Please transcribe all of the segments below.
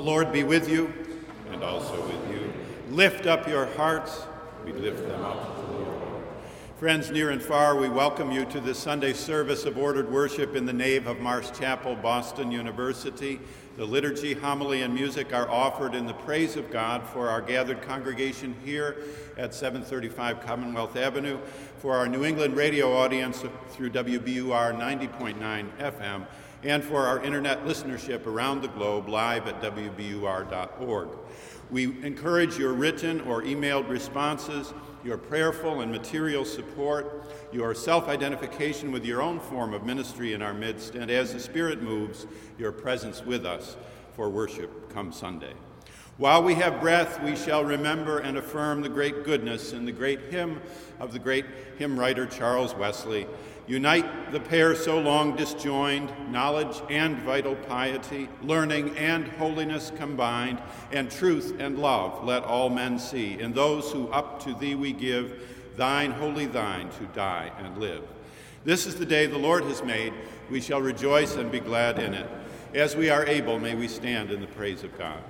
Lord be with you, and also with you. Lift up your hearts. We lift them up to the Lord. Friends near and far, we welcome you to this Sunday service of ordered worship in the nave of Marsh Chapel, Boston University. The liturgy, homily, and music are offered in the praise of God for our gathered congregation here at 735 Commonwealth Avenue, for our New England radio audience through WBUR 90.9 FM, and for our internet listenership around the globe live at WBUR.org. We encourage your written or emailed responses, your prayerful and material support, your self identification with your own form of ministry in our midst, and as the Spirit moves, your presence with us for worship come Sunday. While we have breath, we shall remember and affirm the great goodness in the great hymn of the great hymn writer Charles Wesley. Unite the pair so long disjoined, knowledge and vital piety, learning and holiness combined, and truth and love let all men see. In those who up to thee we give, thine holy thine to die and live. This is the day the Lord has made. We shall rejoice and be glad in it. As we are able, may we stand in the praise of God.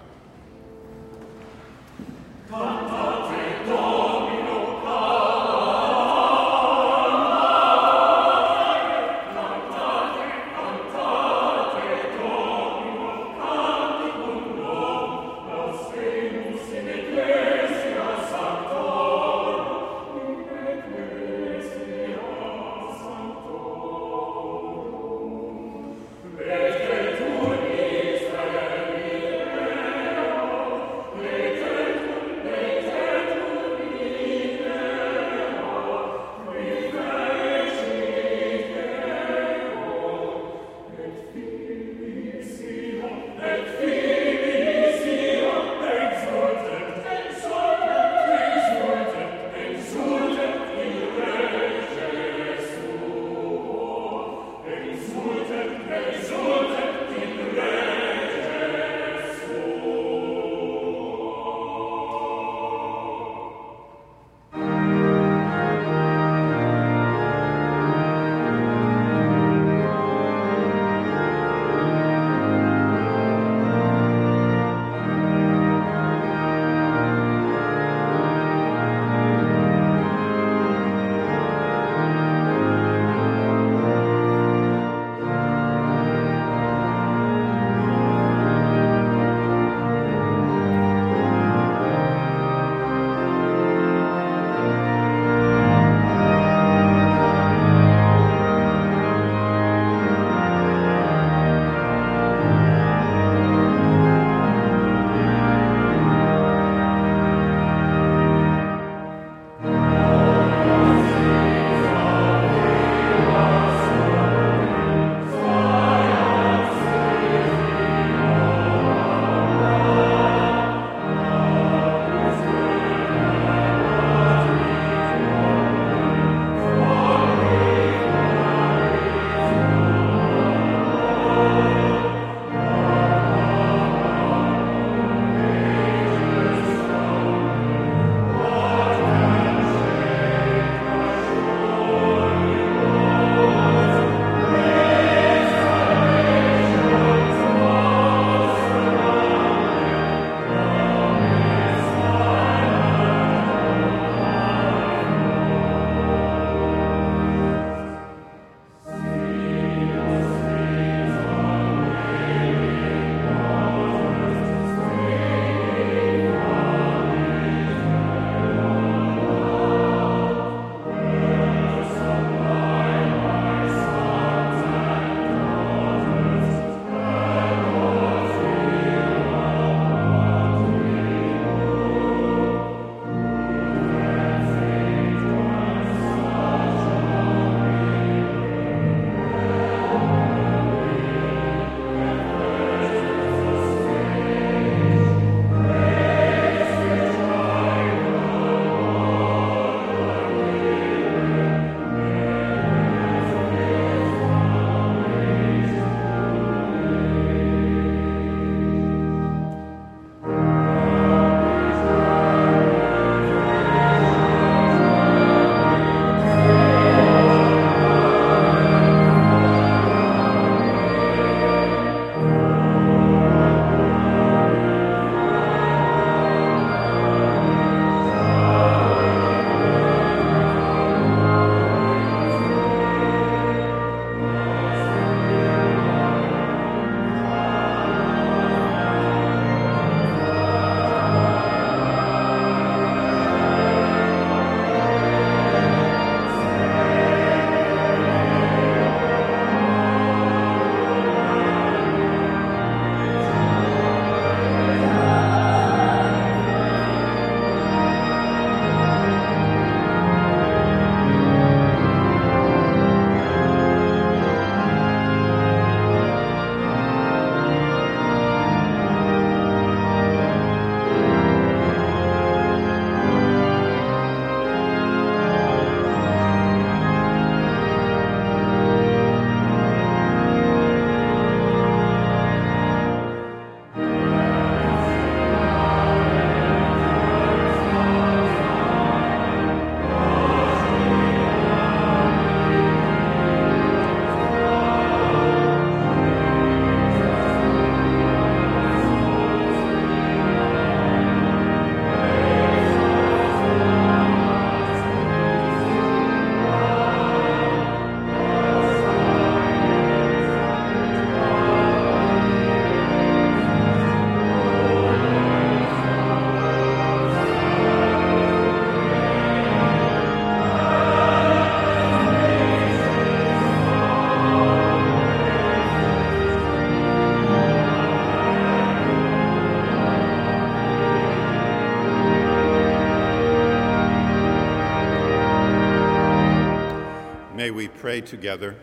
Pray together.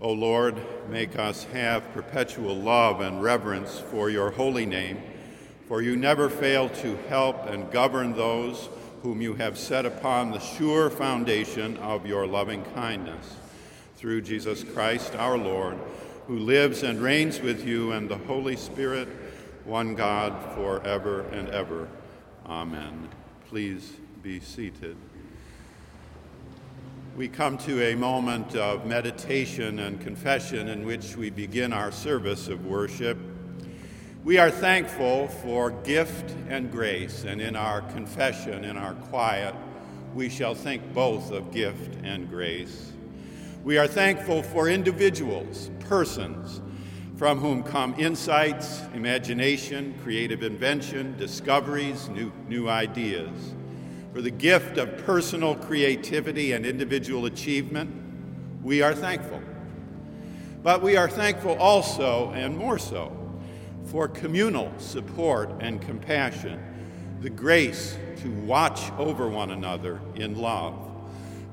O Lord, make us have perpetual love and reverence for your holy name, for you never fail to help and govern those whom you have set upon the sure foundation of your loving kindness. Through Jesus Christ our Lord, who lives and reigns with you and the Holy Spirit, one God, forever and ever. Amen. Please be seated we come to a moment of meditation and confession in which we begin our service of worship. We are thankful for gift and grace, and in our confession, in our quiet, we shall think both of gift and grace. We are thankful for individuals, persons, from whom come insights, imagination, creative invention, discoveries, new, new ideas for the gift of personal creativity and individual achievement, we are thankful. But we are thankful also, and more so, for communal support and compassion, the grace to watch over one another in love.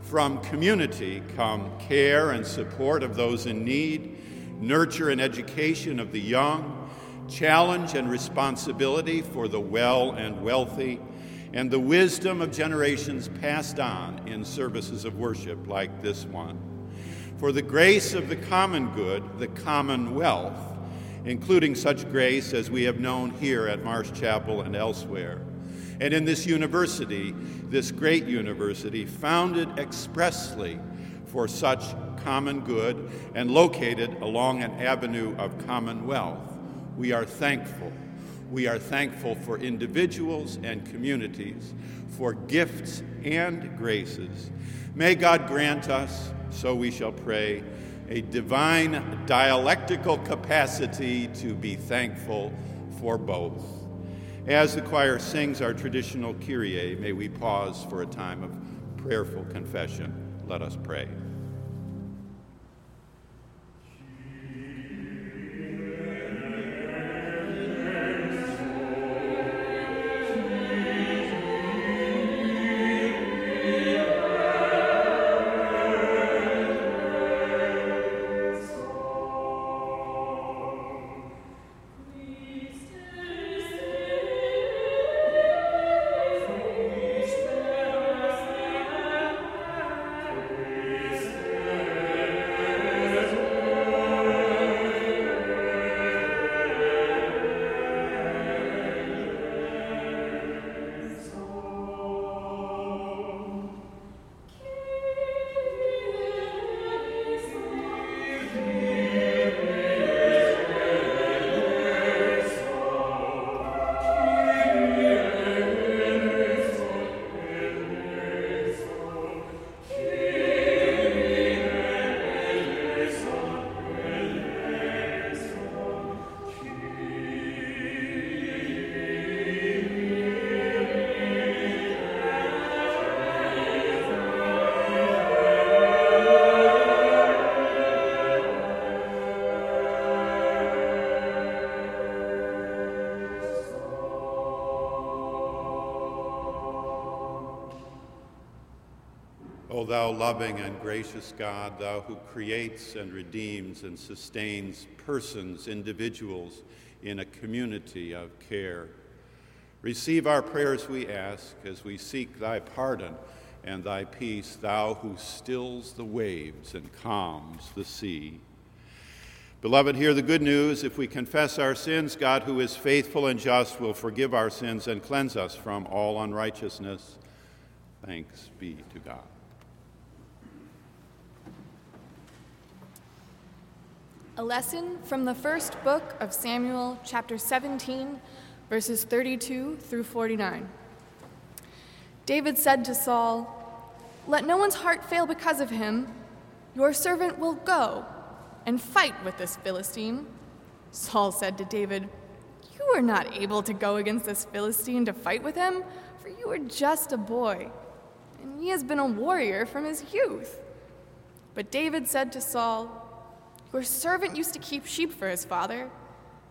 From community come care and support of those in need, nurture and education of the young, challenge and responsibility for the well and wealthy and the wisdom of generations passed on in services of worship like this one. For the grace of the common good, the commonwealth, including such grace as we have known here at Marsh Chapel and elsewhere. And in this university, this great university, founded expressly for such common good and located along an avenue of commonwealth, we are thankful we are thankful for individuals and communities, for gifts and graces. May God grant us, so we shall pray, a divine dialectical capacity to be thankful for both. As the choir sings our traditional Kyrie, may we pause for a time of prayerful confession. Let us pray. Thou loving and gracious God, thou who creates and redeems and sustains persons, individuals in a community of care. Receive our prayers, we ask, as we seek thy pardon and thy peace, thou who stills the waves and calms the sea. Beloved, hear the good news. If we confess our sins, God, who is faithful and just, will forgive our sins and cleanse us from all unrighteousness. Thanks be to God. A lesson from the first book of Samuel, chapter 17, verses 32 through 49. David said to Saul, Let no one's heart fail because of him. Your servant will go and fight with this Philistine. Saul said to David, You are not able to go against this Philistine to fight with him, for you are just a boy, and he has been a warrior from his youth. But David said to Saul, your servant used to keep sheep for his father,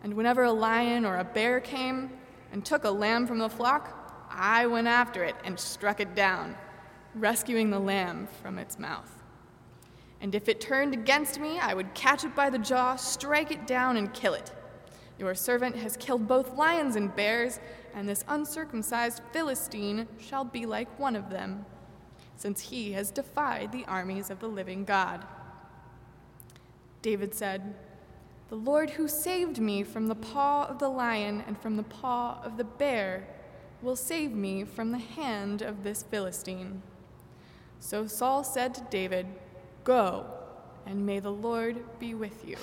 and whenever a lion or a bear came and took a lamb from the flock, I went after it and struck it down, rescuing the lamb from its mouth. And if it turned against me, I would catch it by the jaw, strike it down, and kill it. Your servant has killed both lions and bears, and this uncircumcised Philistine shall be like one of them, since he has defied the armies of the living God. David said, The Lord who saved me from the paw of the lion and from the paw of the bear will save me from the hand of this Philistine. So Saul said to David, Go, and may the Lord be with you.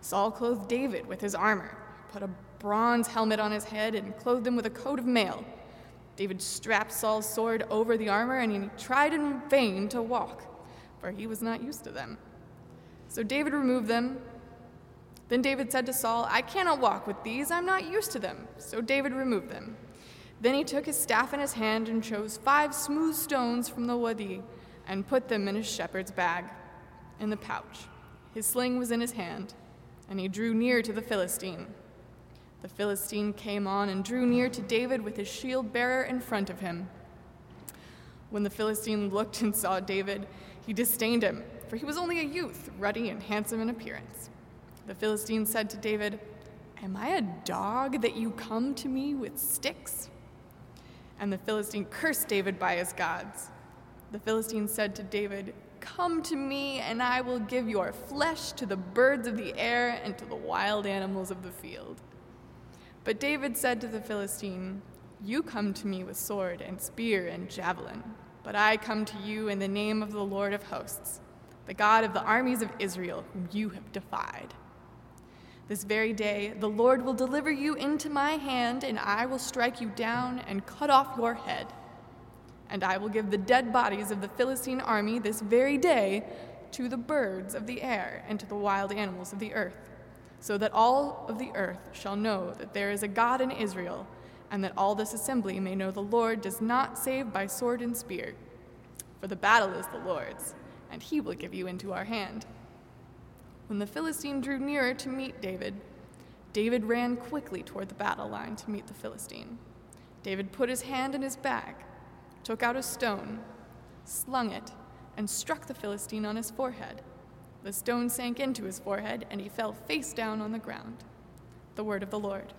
Saul clothed David with his armor, put a bronze helmet on his head, and clothed him with a coat of mail. David strapped Saul's sword over the armor, and he tried in vain to walk, for he was not used to them. So David removed them. Then David said to Saul, I cannot walk with these, I'm not used to them. So David removed them. Then he took his staff in his hand and chose five smooth stones from the wadi and put them in his shepherd's bag, in the pouch. His sling was in his hand, and he drew near to the Philistine. The Philistine came on and drew near to David with his shield bearer in front of him. When the Philistine looked and saw David, he disdained him, for he was only a youth, ruddy and handsome in appearance. The Philistine said to David, Am I a dog that you come to me with sticks? And the Philistine cursed David by his gods. The Philistine said to David, Come to me, and I will give your flesh to the birds of the air and to the wild animals of the field. But David said to the Philistine, You come to me with sword and spear and javelin, but I come to you in the name of the Lord of hosts, the God of the armies of Israel, whom you have defied. This very day the Lord will deliver you into my hand, and I will strike you down and cut off your head. And I will give the dead bodies of the Philistine army this very day to the birds of the air and to the wild animals of the earth, so that all of the earth shall know that there is a God in Israel, and that all this assembly may know the Lord does not save by sword and spear. For the battle is the Lord's, and he will give you into our hand. When the Philistine drew nearer to meet David, David ran quickly toward the battle line to meet the Philistine. David put his hand in his bag took out a stone, slung it, and struck the Philistine on his forehead. The stone sank into his forehead, and he fell face down on the ground. The word of the Lord.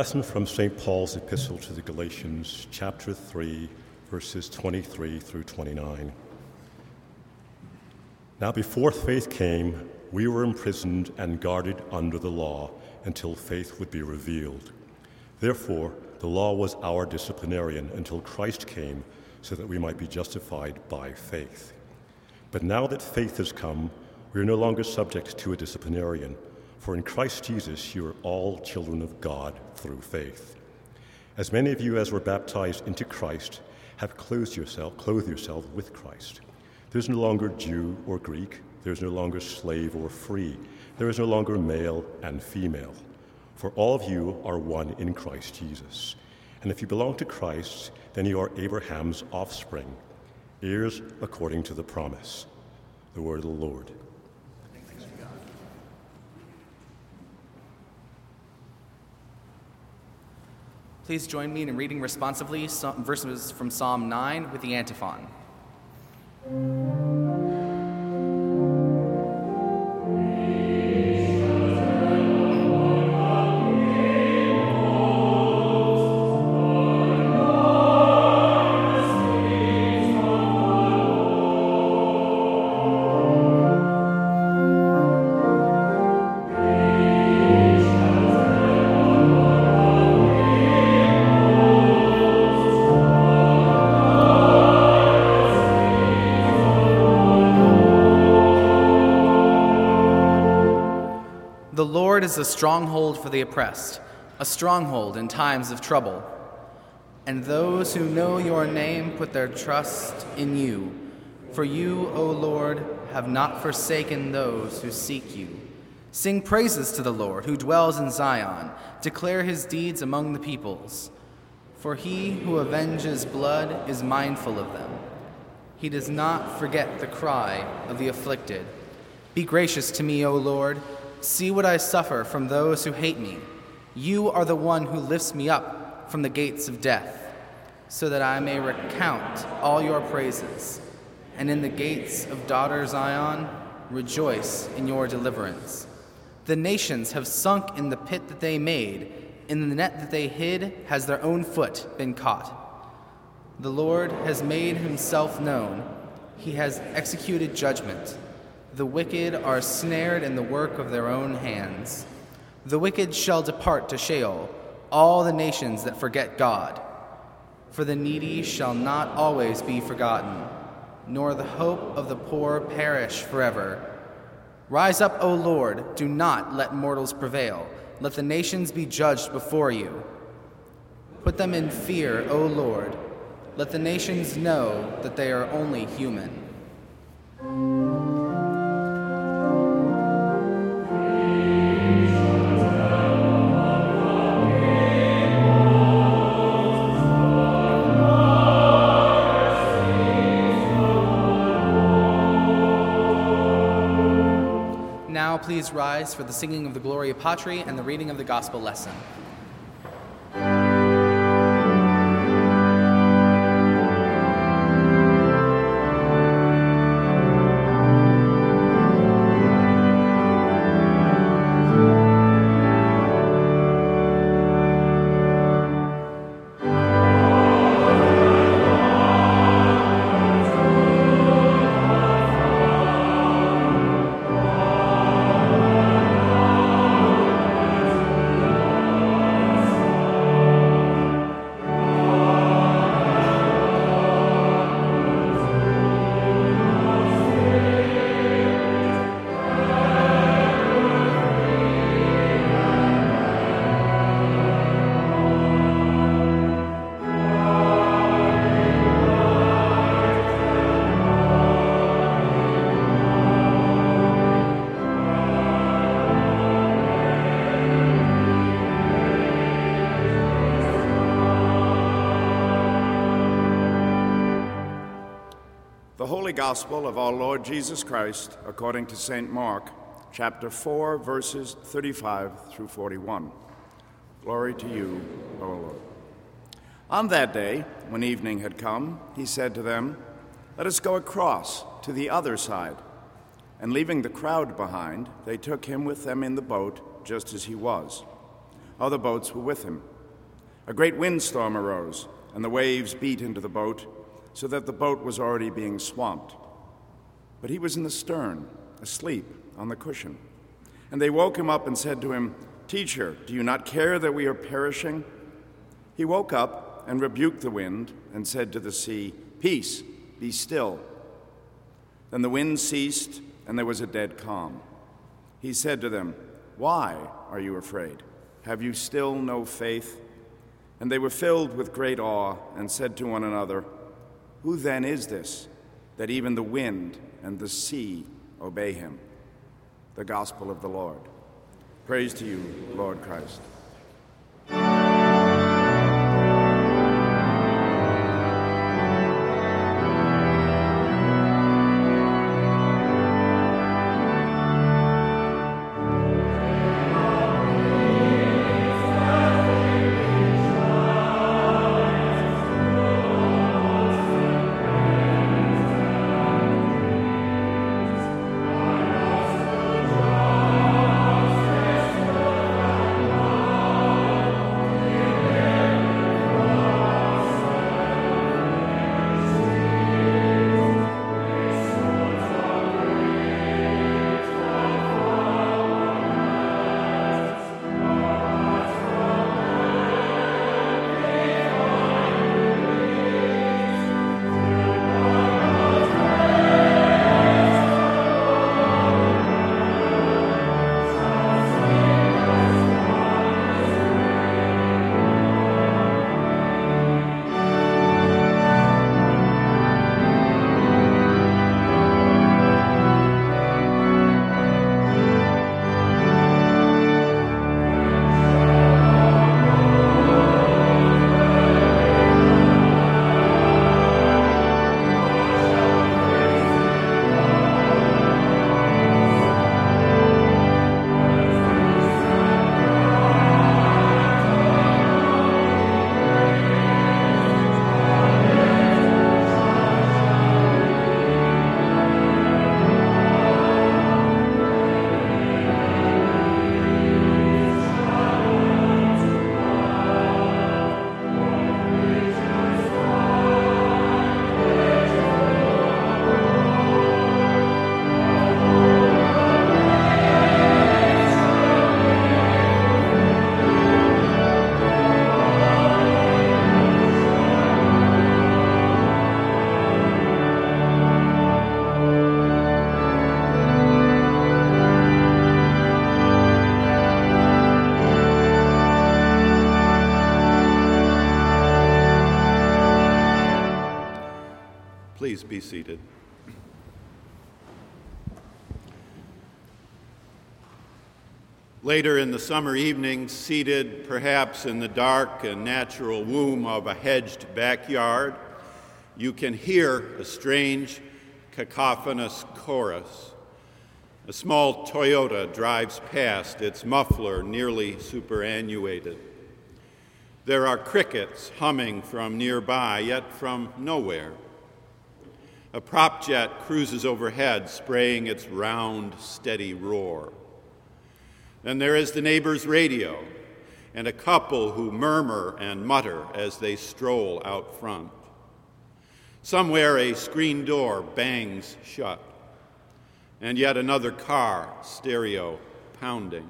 Lesson from St. Paul's epistle to the Galatians, chapter 3, verses 23 through 29. Now, before faith came, we were imprisoned and guarded under the law until faith would be revealed. Therefore, the law was our disciplinarian until Christ came so that we might be justified by faith. But now that faith has come, we are no longer subject to a disciplinarian. For in Christ Jesus you are all children of God through faith. As many of you as were baptized into Christ have clothed yourself, clothed yourself with Christ. There's no longer Jew or Greek, there's no longer slave or free, there is no longer male and female. For all of you are one in Christ Jesus. And if you belong to Christ, then you are Abraham's offspring, heirs according to the promise. The word of the Lord. Please join me in reading responsively verses from Psalm 9 with the antiphon. Is a stronghold for the oppressed, a stronghold in times of trouble. And those who know your name put their trust in you. For you, O Lord, have not forsaken those who seek you. Sing praises to the Lord who dwells in Zion. Declare his deeds among the peoples. For he who avenges blood is mindful of them. He does not forget the cry of the afflicted. Be gracious to me, O Lord See what I suffer from those who hate me. You are the one who lifts me up from the gates of death, so that I may recount all your praises, and in the gates of daughter Zion rejoice in your deliverance. The nations have sunk in the pit that they made, in the net that they hid has their own foot been caught. The Lord has made himself known, he has executed judgment. The wicked are snared in the work of their own hands. The wicked shall depart to Sheol, all the nations that forget God. For the needy shall not always be forgotten, nor the hope of the poor perish forever. Rise up, O Lord, do not let mortals prevail. Let the nations be judged before you. Put them in fear, O Lord. Let the nations know that they are only human. Please rise for the singing of the Gloria Patri and the reading of the Gospel lesson. Gospel of our Lord Jesus Christ according to St. Mark, chapter 4, verses 35 through 41. Glory to you, O Lord. On that day, when evening had come, he said to them, Let us go across to the other side. And leaving the crowd behind, they took him with them in the boat, just as he was. Other boats were with him. A great windstorm arose, and the waves beat into the boat so that the boat was already being swamped. But he was in the stern, asleep on the cushion. And they woke him up and said to him, Teacher, do you not care that we are perishing? He woke up and rebuked the wind and said to the sea, Peace, be still. Then the wind ceased, and there was a dead calm. He said to them, Why are you afraid? Have you still no faith? And they were filled with great awe and said to one another, Who then is this, that even the wind and the sea obey him? The Gospel of the Lord. Praise to you, Lord Christ. Be seated. Later in the summer evening, seated perhaps in the dark and natural womb of a hedged backyard, you can hear a strange, cacophonous chorus. A small Toyota drives past, its muffler nearly superannuated. There are crickets humming from nearby, yet from nowhere. A prop jet cruises overhead, spraying its round, steady roar. Then there is the neighbor's radio and a couple who murmur and mutter as they stroll out front. Somewhere a screen door bangs shut, and yet another car, stereo, pounding.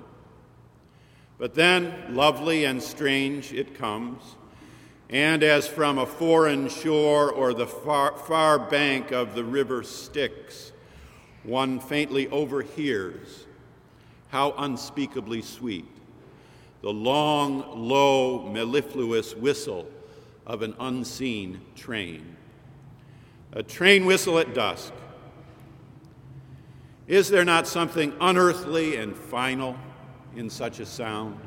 But then, lovely and strange, it comes and as from a foreign shore or the far, far bank of the river Styx, one faintly overhears how unspeakably sweet the long, low, mellifluous whistle of an unseen train. A train whistle at dusk. Is there not something unearthly and final in such a sound?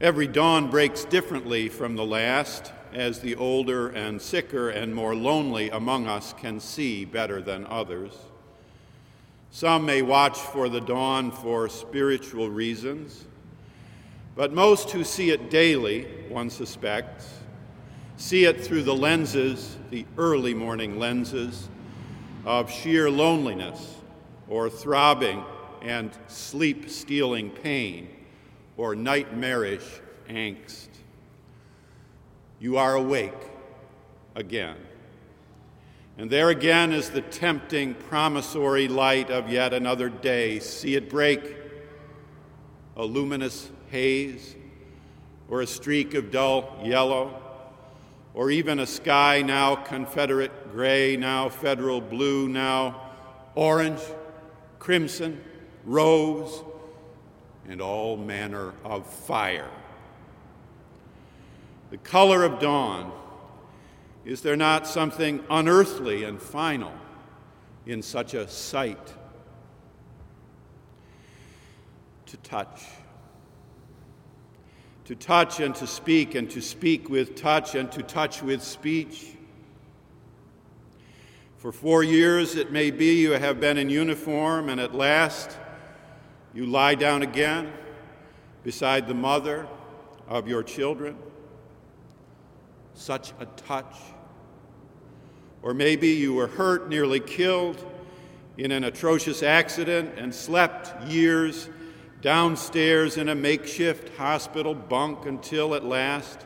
Every dawn breaks differently from the last, as the older and sicker and more lonely among us can see better than others. Some may watch for the dawn for spiritual reasons, but most who see it daily, one suspects, see it through the lenses, the early morning lenses, of sheer loneliness or throbbing and sleep stealing pain or nightmarish angst. You are awake again. And there again is the tempting, promissory light of yet another day. See it break, a luminous haze, or a streak of dull yellow, or even a sky now Confederate gray, now federal blue, now orange, crimson, rose, and all manner of fire. The color of dawn, is there not something unearthly and final in such a sight? To touch. To touch and to speak, and to speak with touch, and to touch with speech. For four years, it may be, you have been in uniform, and at last you lie down again beside the mother of your children. Such a touch. Or maybe you were hurt, nearly killed in an atrocious accident, and slept years downstairs in a makeshift hospital bunk until at last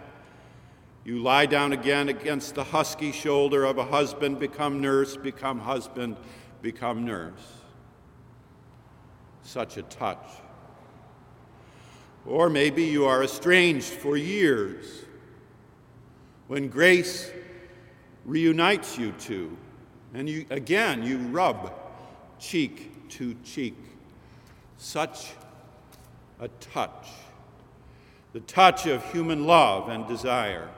you lie down again against the husky shoulder of a husband, become nurse, become husband, become nurse. Such a touch. Or maybe you are estranged for years. When grace reunites you two, and you, again you rub cheek to cheek. Such a touch. The touch of human love and desire.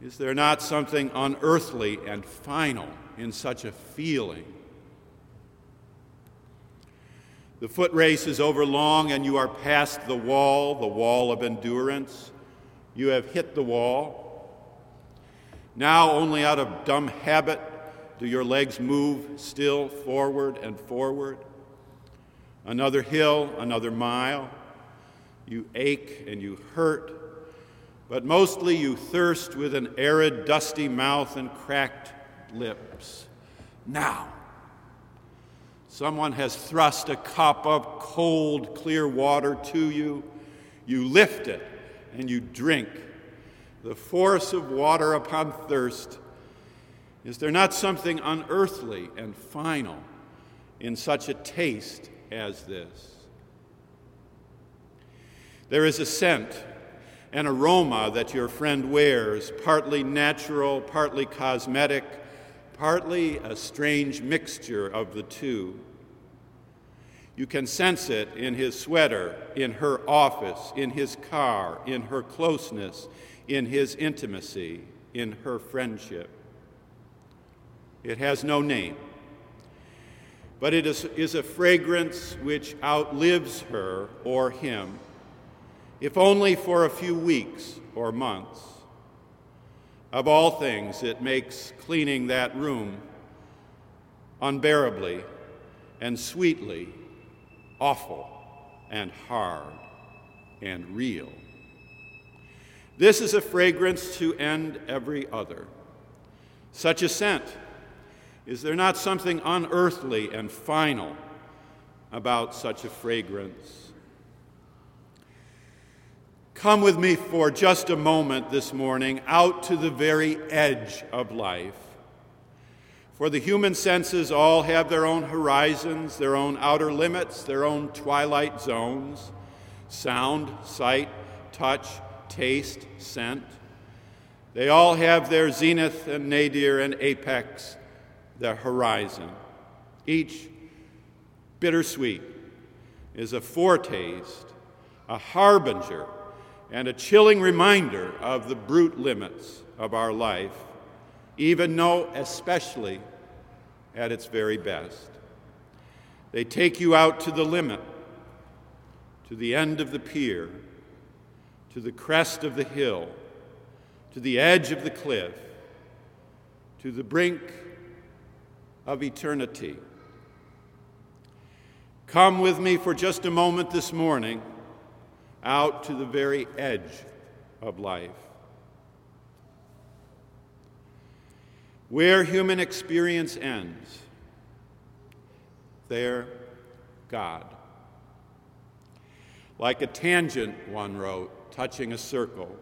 Is there not something unearthly and final in such a feeling? The foot race is over long, and you are past the wall, the wall of endurance. You have hit the wall. Now, only out of dumb habit, do your legs move still forward and forward. Another hill, another mile. You ache and you hurt but mostly you thirst with an arid, dusty mouth and cracked lips. Now, someone has thrust a cup of cold, clear water to you. You lift it and you drink. The force of water upon thirst. Is there not something unearthly and final in such a taste as this? There is a scent an aroma that your friend wears, partly natural, partly cosmetic, partly a strange mixture of the two. You can sense it in his sweater, in her office, in his car, in her closeness, in his intimacy, in her friendship. It has no name, but it is, is a fragrance which outlives her or him if only for a few weeks or months. Of all things, it makes cleaning that room unbearably and sweetly awful and hard and real. This is a fragrance to end every other. Such a scent. Is there not something unearthly and final about such a fragrance? Come with me for just a moment this morning out to the very edge of life. For the human senses all have their own horizons, their own outer limits, their own twilight zones sound, sight, touch, taste, scent. They all have their zenith and nadir and apex, their horizon. Each bittersweet is a foretaste, a harbinger and a chilling reminder of the brute limits of our life, even though, especially at its very best. They take you out to the limit, to the end of the pier, to the crest of the hill, to the edge of the cliff, to the brink of eternity. Come with me for just a moment this morning out to the very edge of life. Where human experience ends, there God. Like a tangent, one wrote, touching a circle.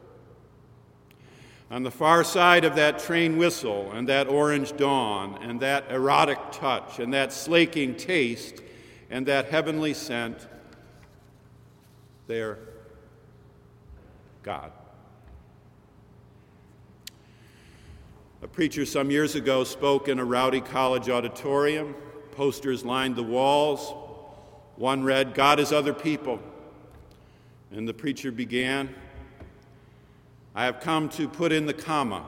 On the far side of that train whistle and that orange dawn and that erotic touch and that slaking taste and that heavenly scent, there God. A preacher some years ago spoke in a rowdy college auditorium. Posters lined the walls. One read, God is other people, And the preacher began, I have come to put in the comma.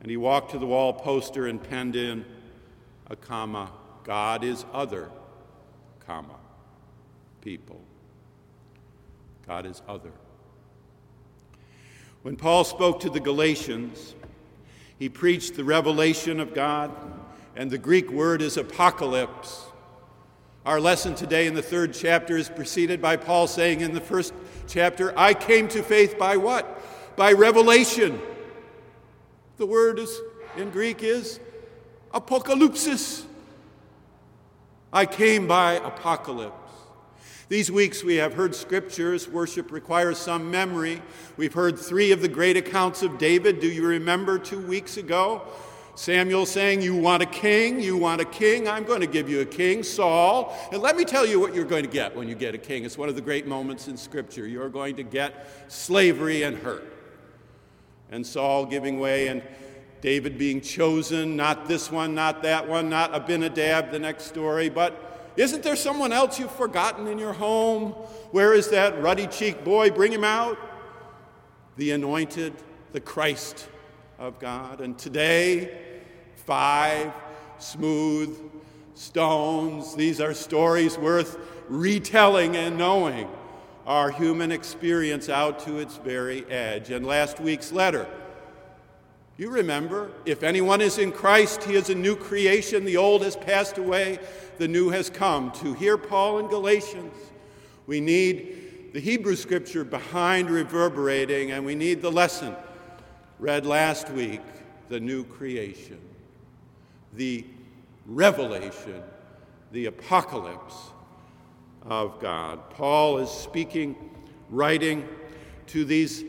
And he walked to the wall poster and penned in a comma God is other, comma, people. God is other. When Paul spoke to the Galatians, he preached the revelation of God, and the Greek word is apocalypse. Our lesson today in the third chapter is preceded by Paul saying in the first chapter, I came to faith by what? By revelation. The word is, in Greek is apocalypsis. I came by apocalypse. These weeks we have heard scriptures. Worship requires some memory. We've heard three of the great accounts of David. Do you remember two weeks ago? Samuel saying, You want a king? You want a king? I'm going to give you a king, Saul. And let me tell you what you're going to get when you get a king. It's one of the great moments in Scripture. You're going to get slavery and hurt. And Saul giving way, and David being chosen, not this one, not that one, not Abinadab, the next story, but isn't there someone else you've forgotten in your home? Where is that ruddy cheeked boy? Bring him out. The anointed, the Christ of God. And today, five smooth stones. These are stories worth retelling and knowing our human experience out to its very edge. And last week's letter, you remember, if anyone is in Christ, he is a new creation. The old has passed away, the new has come. To hear Paul in Galatians, we need the Hebrew scripture behind reverberating, and we need the lesson read last week the new creation, the revelation, the apocalypse of God. Paul is speaking, writing to these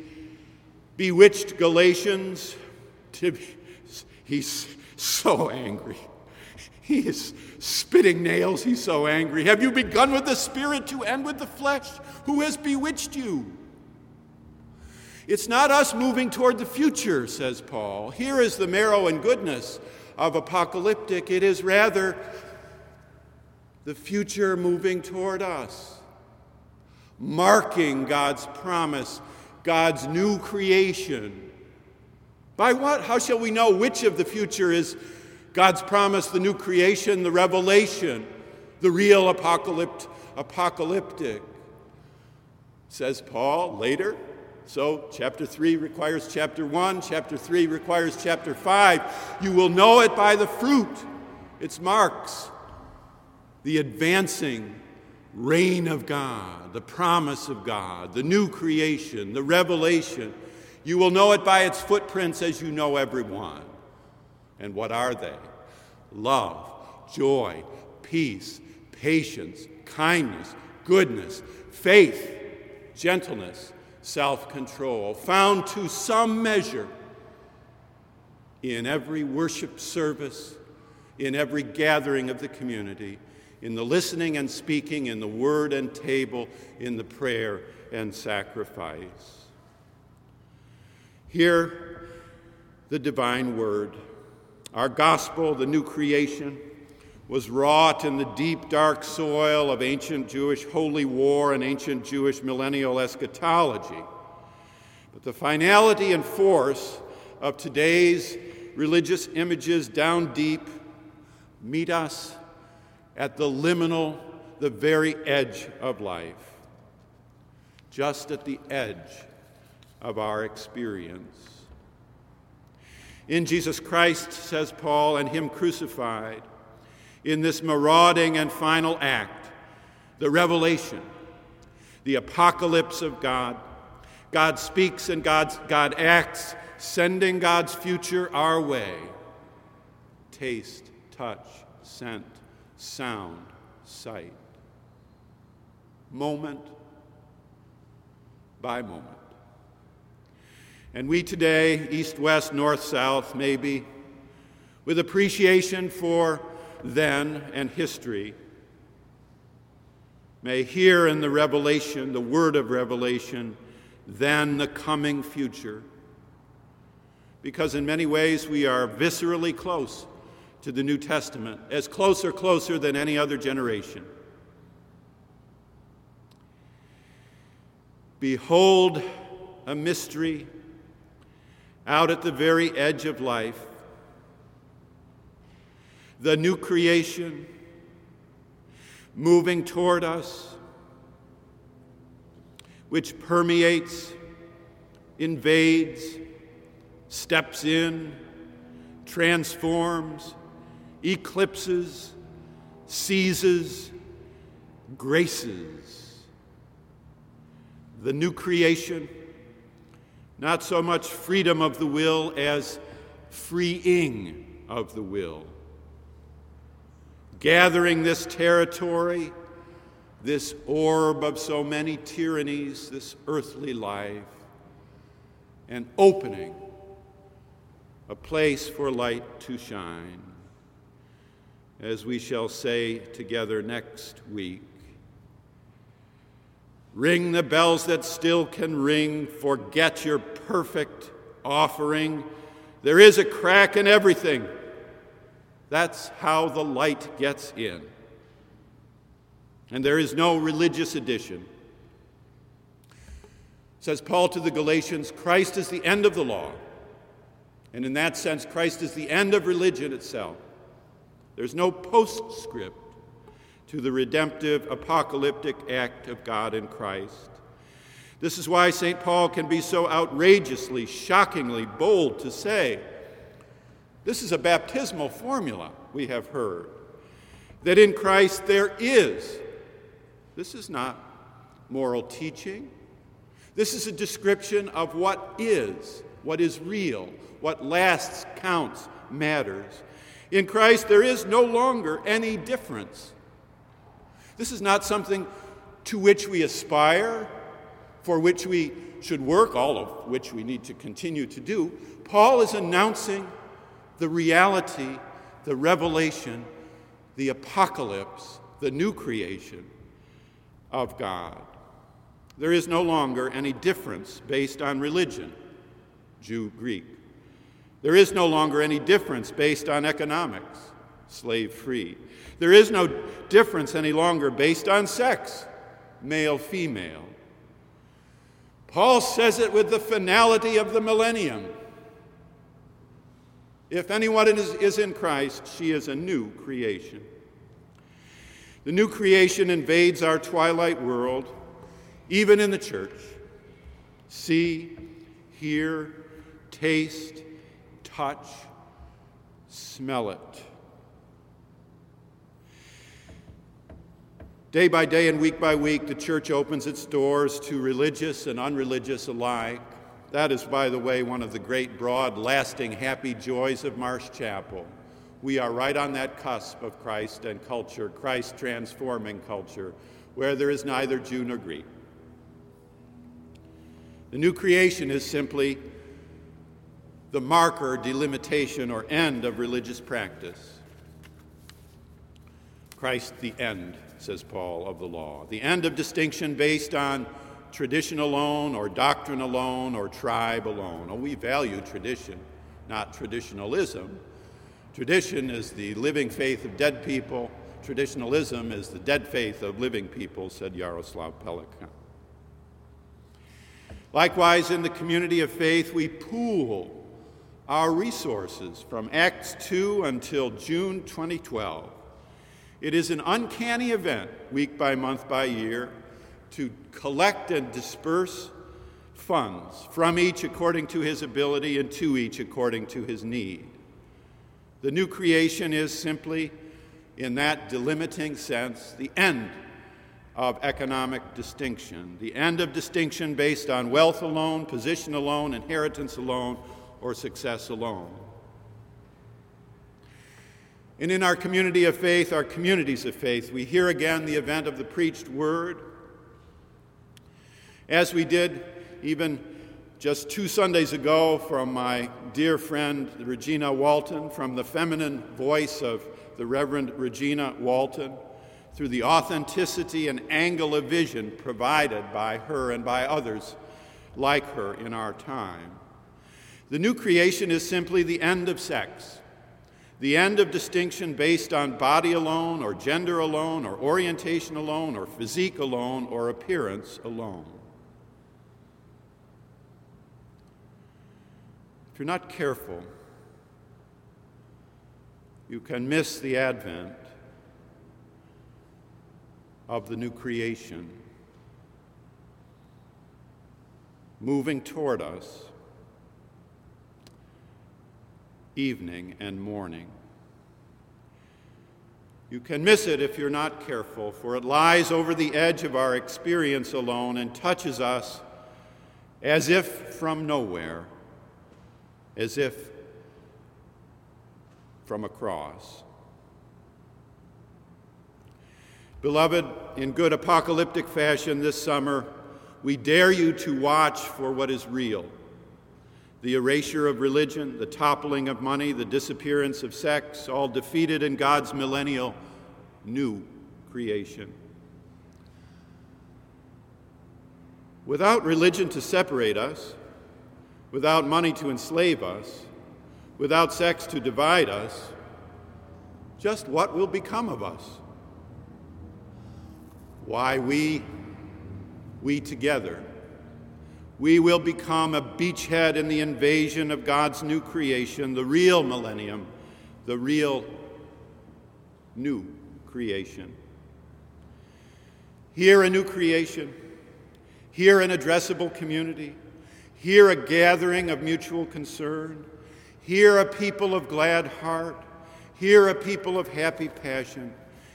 bewitched Galatians. He's so angry. He is spitting nails. He's so angry. Have you begun with the Spirit to end with the flesh? Who has bewitched you? It's not us moving toward the future, says Paul. Here is the marrow and goodness of apocalyptic. It is rather the future moving toward us, marking God's promise, God's new creation. By what? How shall we know which of the future is God's promise, the new creation, the revelation, the real apocalypt, apocalyptic. Says Paul later. So, chapter 3 requires chapter 1, chapter 3 requires chapter 5. You will know it by the fruit. It's marks the advancing reign of God, the promise of God, the new creation, the revelation. You will know it by its footprints as you know everyone. And what are they? Love, joy, peace, patience, kindness, goodness, faith, gentleness, self control, found to some measure in every worship service, in every gathering of the community, in the listening and speaking, in the word and table, in the prayer and sacrifice. Hear the divine word. Our gospel, the new creation, was wrought in the deep, dark soil of ancient Jewish holy war and ancient Jewish millennial eschatology. But the finality and force of today's religious images down deep meet us at the liminal, the very edge of life, just at the edge of our experience. In Jesus Christ, says Paul, and Him crucified, in this marauding and final act, the revelation, the apocalypse of God. God speaks and God's, God acts, sending God's future our way. Taste, touch, scent, sound, sight. Moment by moment. And we today, east, west, north, south, maybe, with appreciation for then and history, may hear in the revelation, the word of revelation, then the coming future. Because in many ways we are viscerally close to the New Testament, as closer, closer than any other generation. Behold a mystery out at the very edge of life. The new creation moving toward us, which permeates, invades, steps in, transforms, eclipses, seizes, graces. The new creation, not so much freedom of the will as freeing of the will. Gathering this territory, this orb of so many tyrannies, this earthly life, and opening a place for light to shine. As we shall say together next week, Ring the bells that still can ring, forget your perfect offering. There is a crack in everything. That's how the light gets in. And there is no religious addition. Says Paul to the Galatians, Christ is the end of the law. And in that sense, Christ is the end of religion itself. There's no postscript to the redemptive apocalyptic act of God in Christ. This is why St. Paul can be so outrageously, shockingly bold to say, this is a baptismal formula we have heard, that in Christ there is. This is not moral teaching. This is a description of what is, what is real, what lasts, counts, matters. In Christ, there is no longer any difference. This is not something to which we aspire, for which we should work, all of which we need to continue to do. Paul is announcing the reality, the revelation, the apocalypse, the new creation of God. There is no longer any difference based on religion, Jew, Greek. There is no longer any difference based on economics, slave free. There is no difference any longer based on sex, male, female. Paul says it with the finality of the millennium. If anyone is, is in Christ, she is a new creation. The new creation invades our twilight world, even in the church. See, hear, taste, touch, smell it. Day by day and week by week, the church opens its doors to religious and unreligious alike. That is, by the way, one of the great, broad, lasting, happy joys of Marsh Chapel. We are right on that cusp of Christ and culture, Christ transforming culture, where there is neither Jew nor Greek. The new creation is simply the marker, delimitation, or end of religious practice. Christ, the end, says Paul, of the law. The end of distinction based on tradition alone, or doctrine alone, or tribe alone. Oh, we value tradition, not traditionalism. Tradition is the living faith of dead people. Traditionalism is the dead faith of living people, said Jaroslav Pelikan. Likewise, in the community of faith, we pool our resources from Acts 2 until June 2012. It is an uncanny event, week by month by year, to collect and disperse funds from each according to his ability and to each according to his need. The new creation is simply, in that delimiting sense, the end of economic distinction, the end of distinction based on wealth alone, position alone, inheritance alone, or success alone. And in our community of faith, our communities of faith, we hear again the event of the preached word. As we did even just two Sundays ago from my dear friend Regina Walton, from the feminine voice of the Reverend Regina Walton, through the authenticity and angle of vision provided by her and by others like her in our time. The new creation is simply the end of sex, the end of distinction based on body alone, or gender alone, or orientation alone, or physique alone, or appearance alone. If you're not careful, you can miss the advent of the new creation moving toward us evening and morning. You can miss it if you're not careful, for it lies over the edge of our experience alone and touches us as if from nowhere, as if from a cross. Beloved, in good apocalyptic fashion this summer, we dare you to watch for what is real the erasure of religion, the toppling of money, the disappearance of sex, all defeated in God's millennial new creation. Without religion to separate us, without money to enslave us, without sex to divide us, just what will become of us? Why, we, we together, we will become a beachhead in the invasion of God's new creation, the real millennium, the real new creation. Here, a new creation. Here, an addressable community. Here, a gathering of mutual concern. Here, a people of glad heart. Here, a people of happy passion.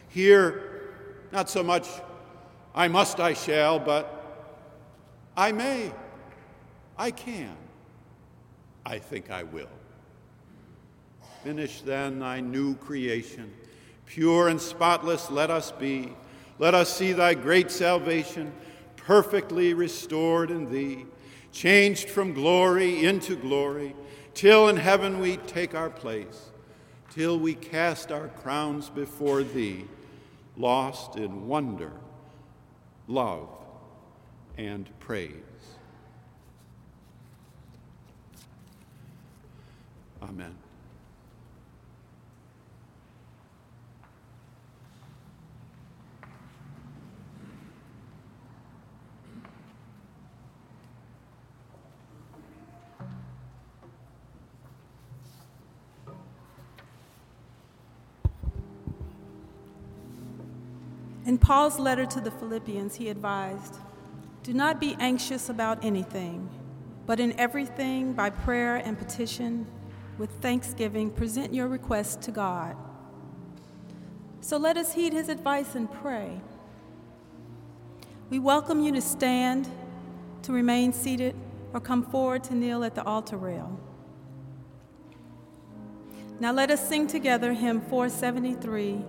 Here, not so much I must, I shall, but I may. I can. I think I will. Finish then thy new creation. Pure and spotless let us be. Let us see thy great salvation perfectly restored in thee, changed from glory into glory, till in heaven we take our place, till we cast our crowns before thee, lost in wonder, love, and praise. Amen. In Paul's letter to the Philippians, he advised Do not be anxious about anything, but in everything, by prayer and petition, with thanksgiving, present your request to God. So let us heed his advice and pray. We welcome you to stand, to remain seated, or come forward to kneel at the altar rail. Now let us sing together hymn 473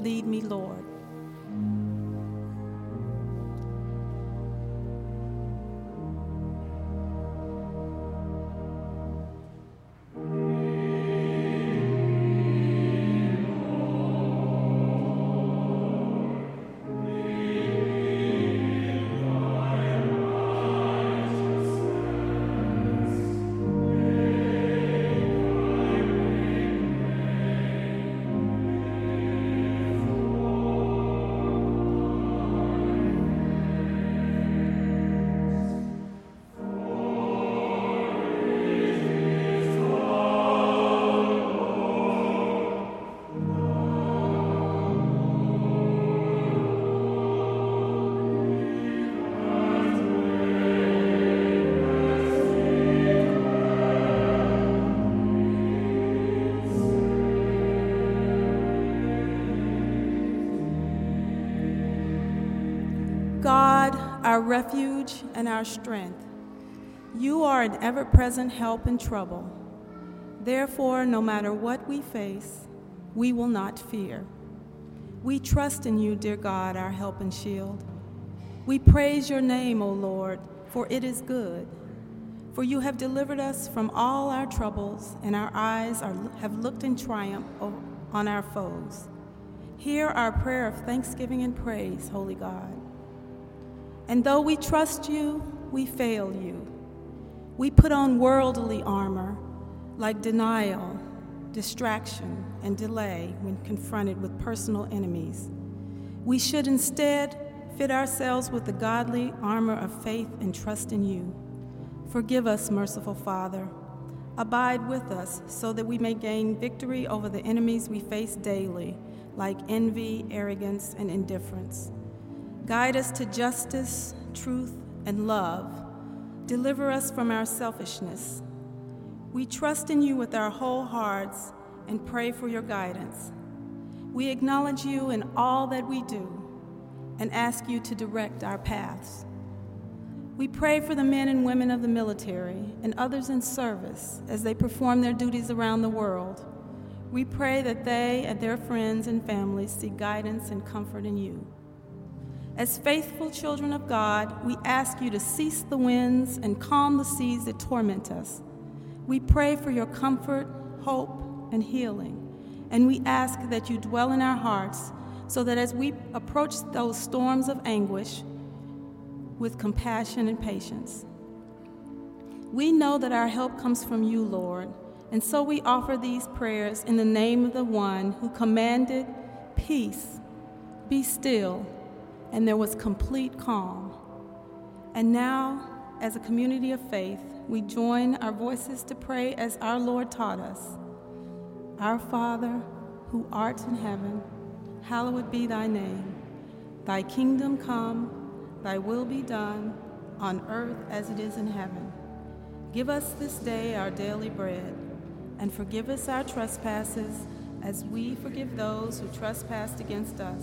Lead Me, Lord. Refuge and our strength. You are an ever present help in trouble. Therefore, no matter what we face, we will not fear. We trust in you, dear God, our help and shield. We praise your name, O Lord, for it is good. For you have delivered us from all our troubles, and our eyes are, have looked in triumph on our foes. Hear our prayer of thanksgiving and praise, Holy God. And though we trust you, we fail you. We put on worldly armor like denial, distraction, and delay when confronted with personal enemies. We should instead fit ourselves with the godly armor of faith and trust in you. Forgive us, merciful Father. Abide with us so that we may gain victory over the enemies we face daily, like envy, arrogance, and indifference. Guide us to justice, truth, and love. Deliver us from our selfishness. We trust in you with our whole hearts and pray for your guidance. We acknowledge you in all that we do and ask you to direct our paths. We pray for the men and women of the military and others in service as they perform their duties around the world. We pray that they and their friends and families see guidance and comfort in you. As faithful children of God, we ask you to cease the winds and calm the seas that torment us. We pray for your comfort, hope, and healing. And we ask that you dwell in our hearts so that as we approach those storms of anguish, with compassion and patience. We know that our help comes from you, Lord, and so we offer these prayers in the name of the one who commanded peace, be still, and there was complete calm. And now, as a community of faith, we join our voices to pray as our Lord taught us. Our Father, who art in heaven, hallowed be thy name. Thy kingdom come Thy will be done on earth as it is in heaven. Give us this day our daily bread, and forgive us our trespasses as we forgive those who trespass against us.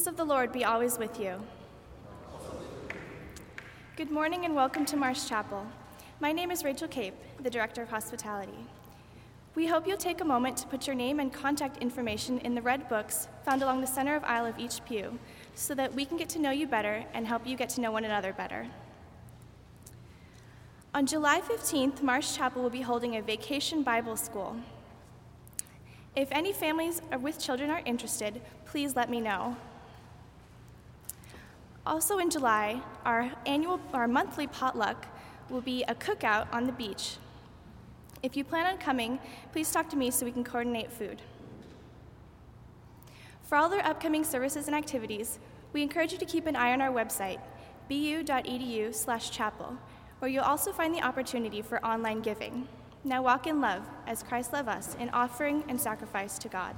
Peace of the Lord be always with you. Good morning and welcome to Marsh Chapel. My name is Rachel Cape, the Director of Hospitality. We hope you'll take a moment to put your name and contact information in the red books found along the center of aisle of each pew so that we can get to know you better and help you get to know one another better. On July 15th, Marsh Chapel will be holding a vacation Bible school. If any families with children are interested, please let me know. Also in July, our annual our monthly potluck will be a cookout on the beach. If you plan on coming, please talk to me so we can coordinate food. For all their upcoming services and activities, we encourage you to keep an eye on our website, bu.edu/chapel, where you'll also find the opportunity for online giving. Now walk in love as Christ loved us in offering and sacrifice to God.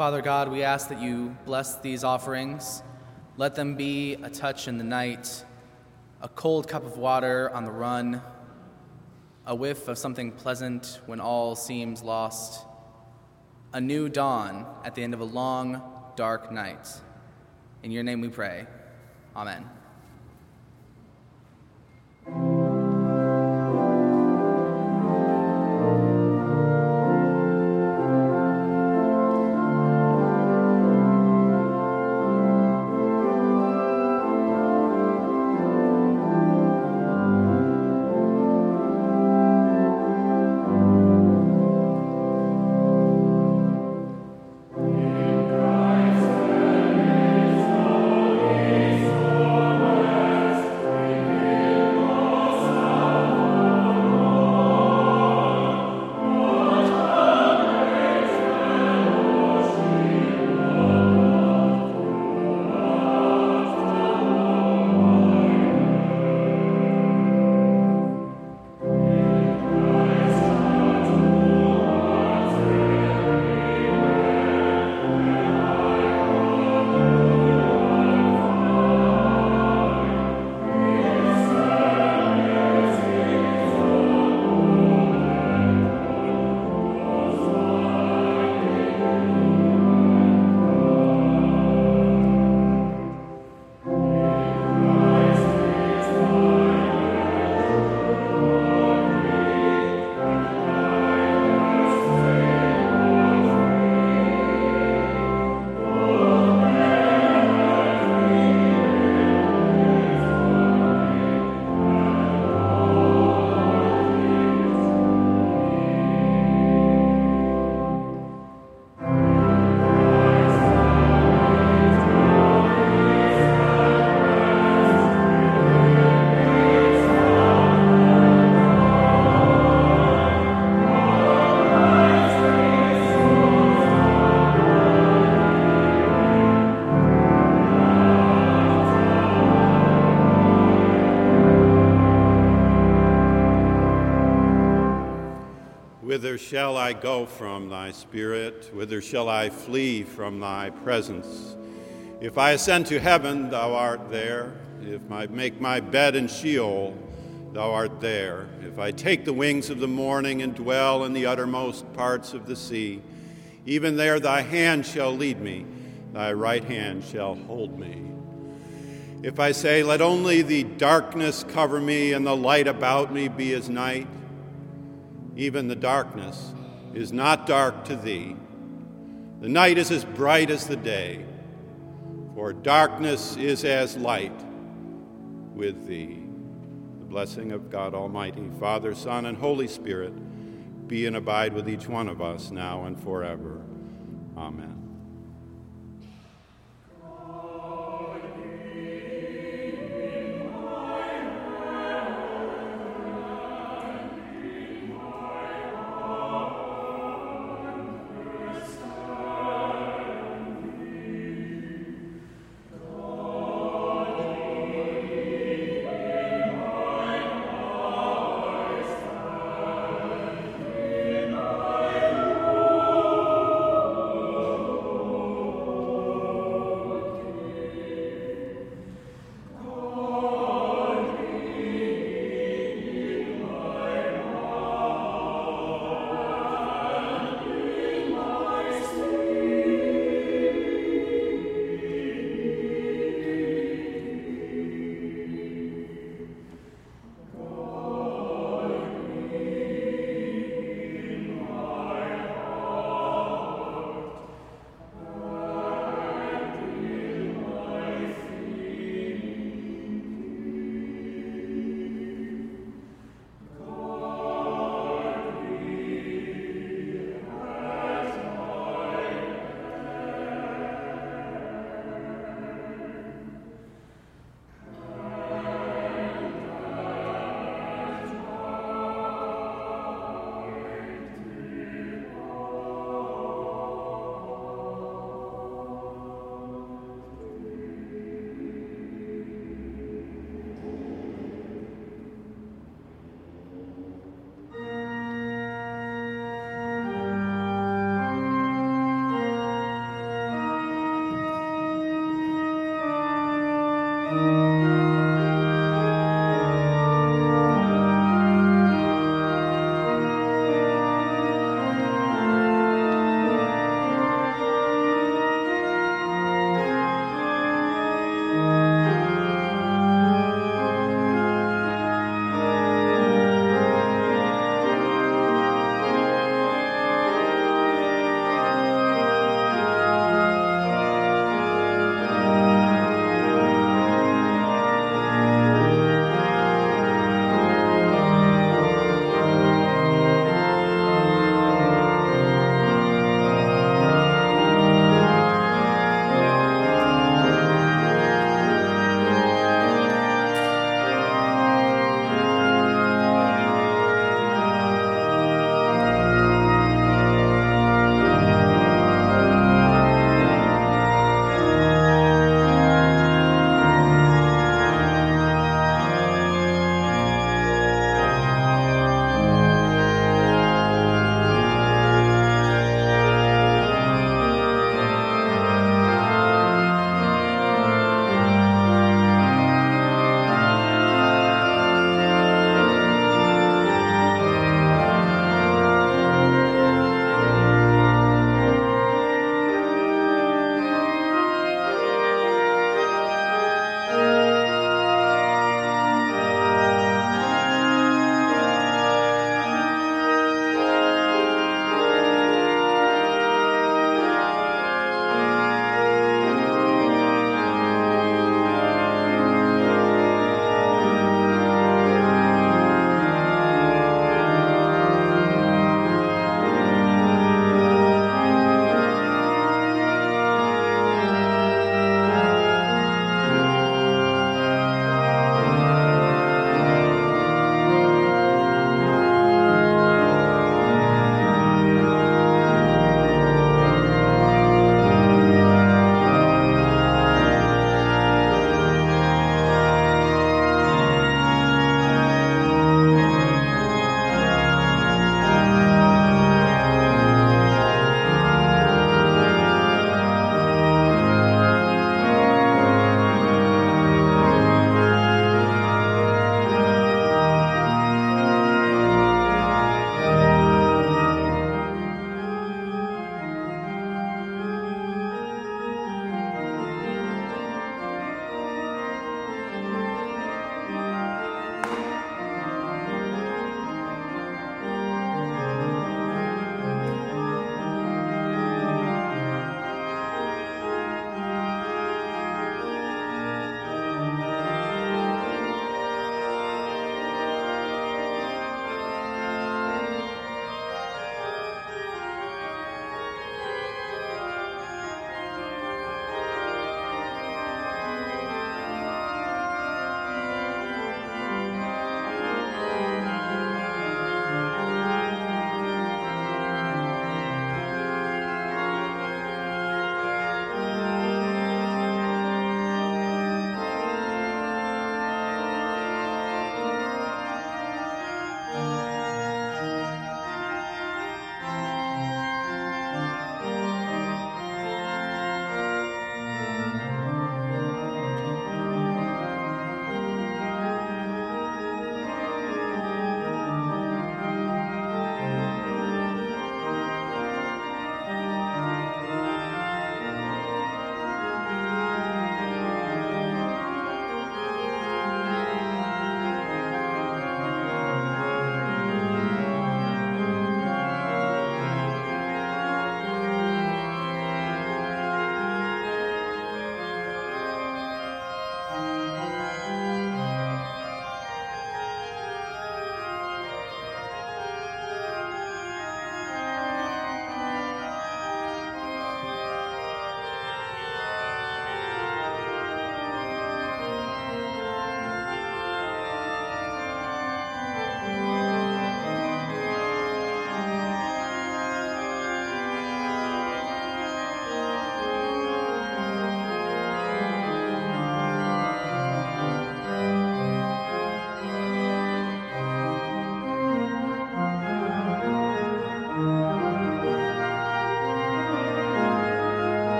Father God, we ask that you bless these offerings. Let them be a touch in the night, a cold cup of water on the run, a whiff of something pleasant when all seems lost, a new dawn at the end of a long, dark night. In your name we pray. Amen. Go from thy spirit? Whither shall I flee from thy presence? If I ascend to heaven, thou art there. If I make my bed in Sheol, thou art there. If I take the wings of the morning and dwell in the uttermost parts of the sea, even there thy hand shall lead me, thy right hand shall hold me. If I say, Let only the darkness cover me and the light about me be as night, even the darkness, is not dark to thee. The night is as bright as the day, for darkness is as light with thee. The blessing of God Almighty, Father, Son, and Holy Spirit be and abide with each one of us now and forever. Amen.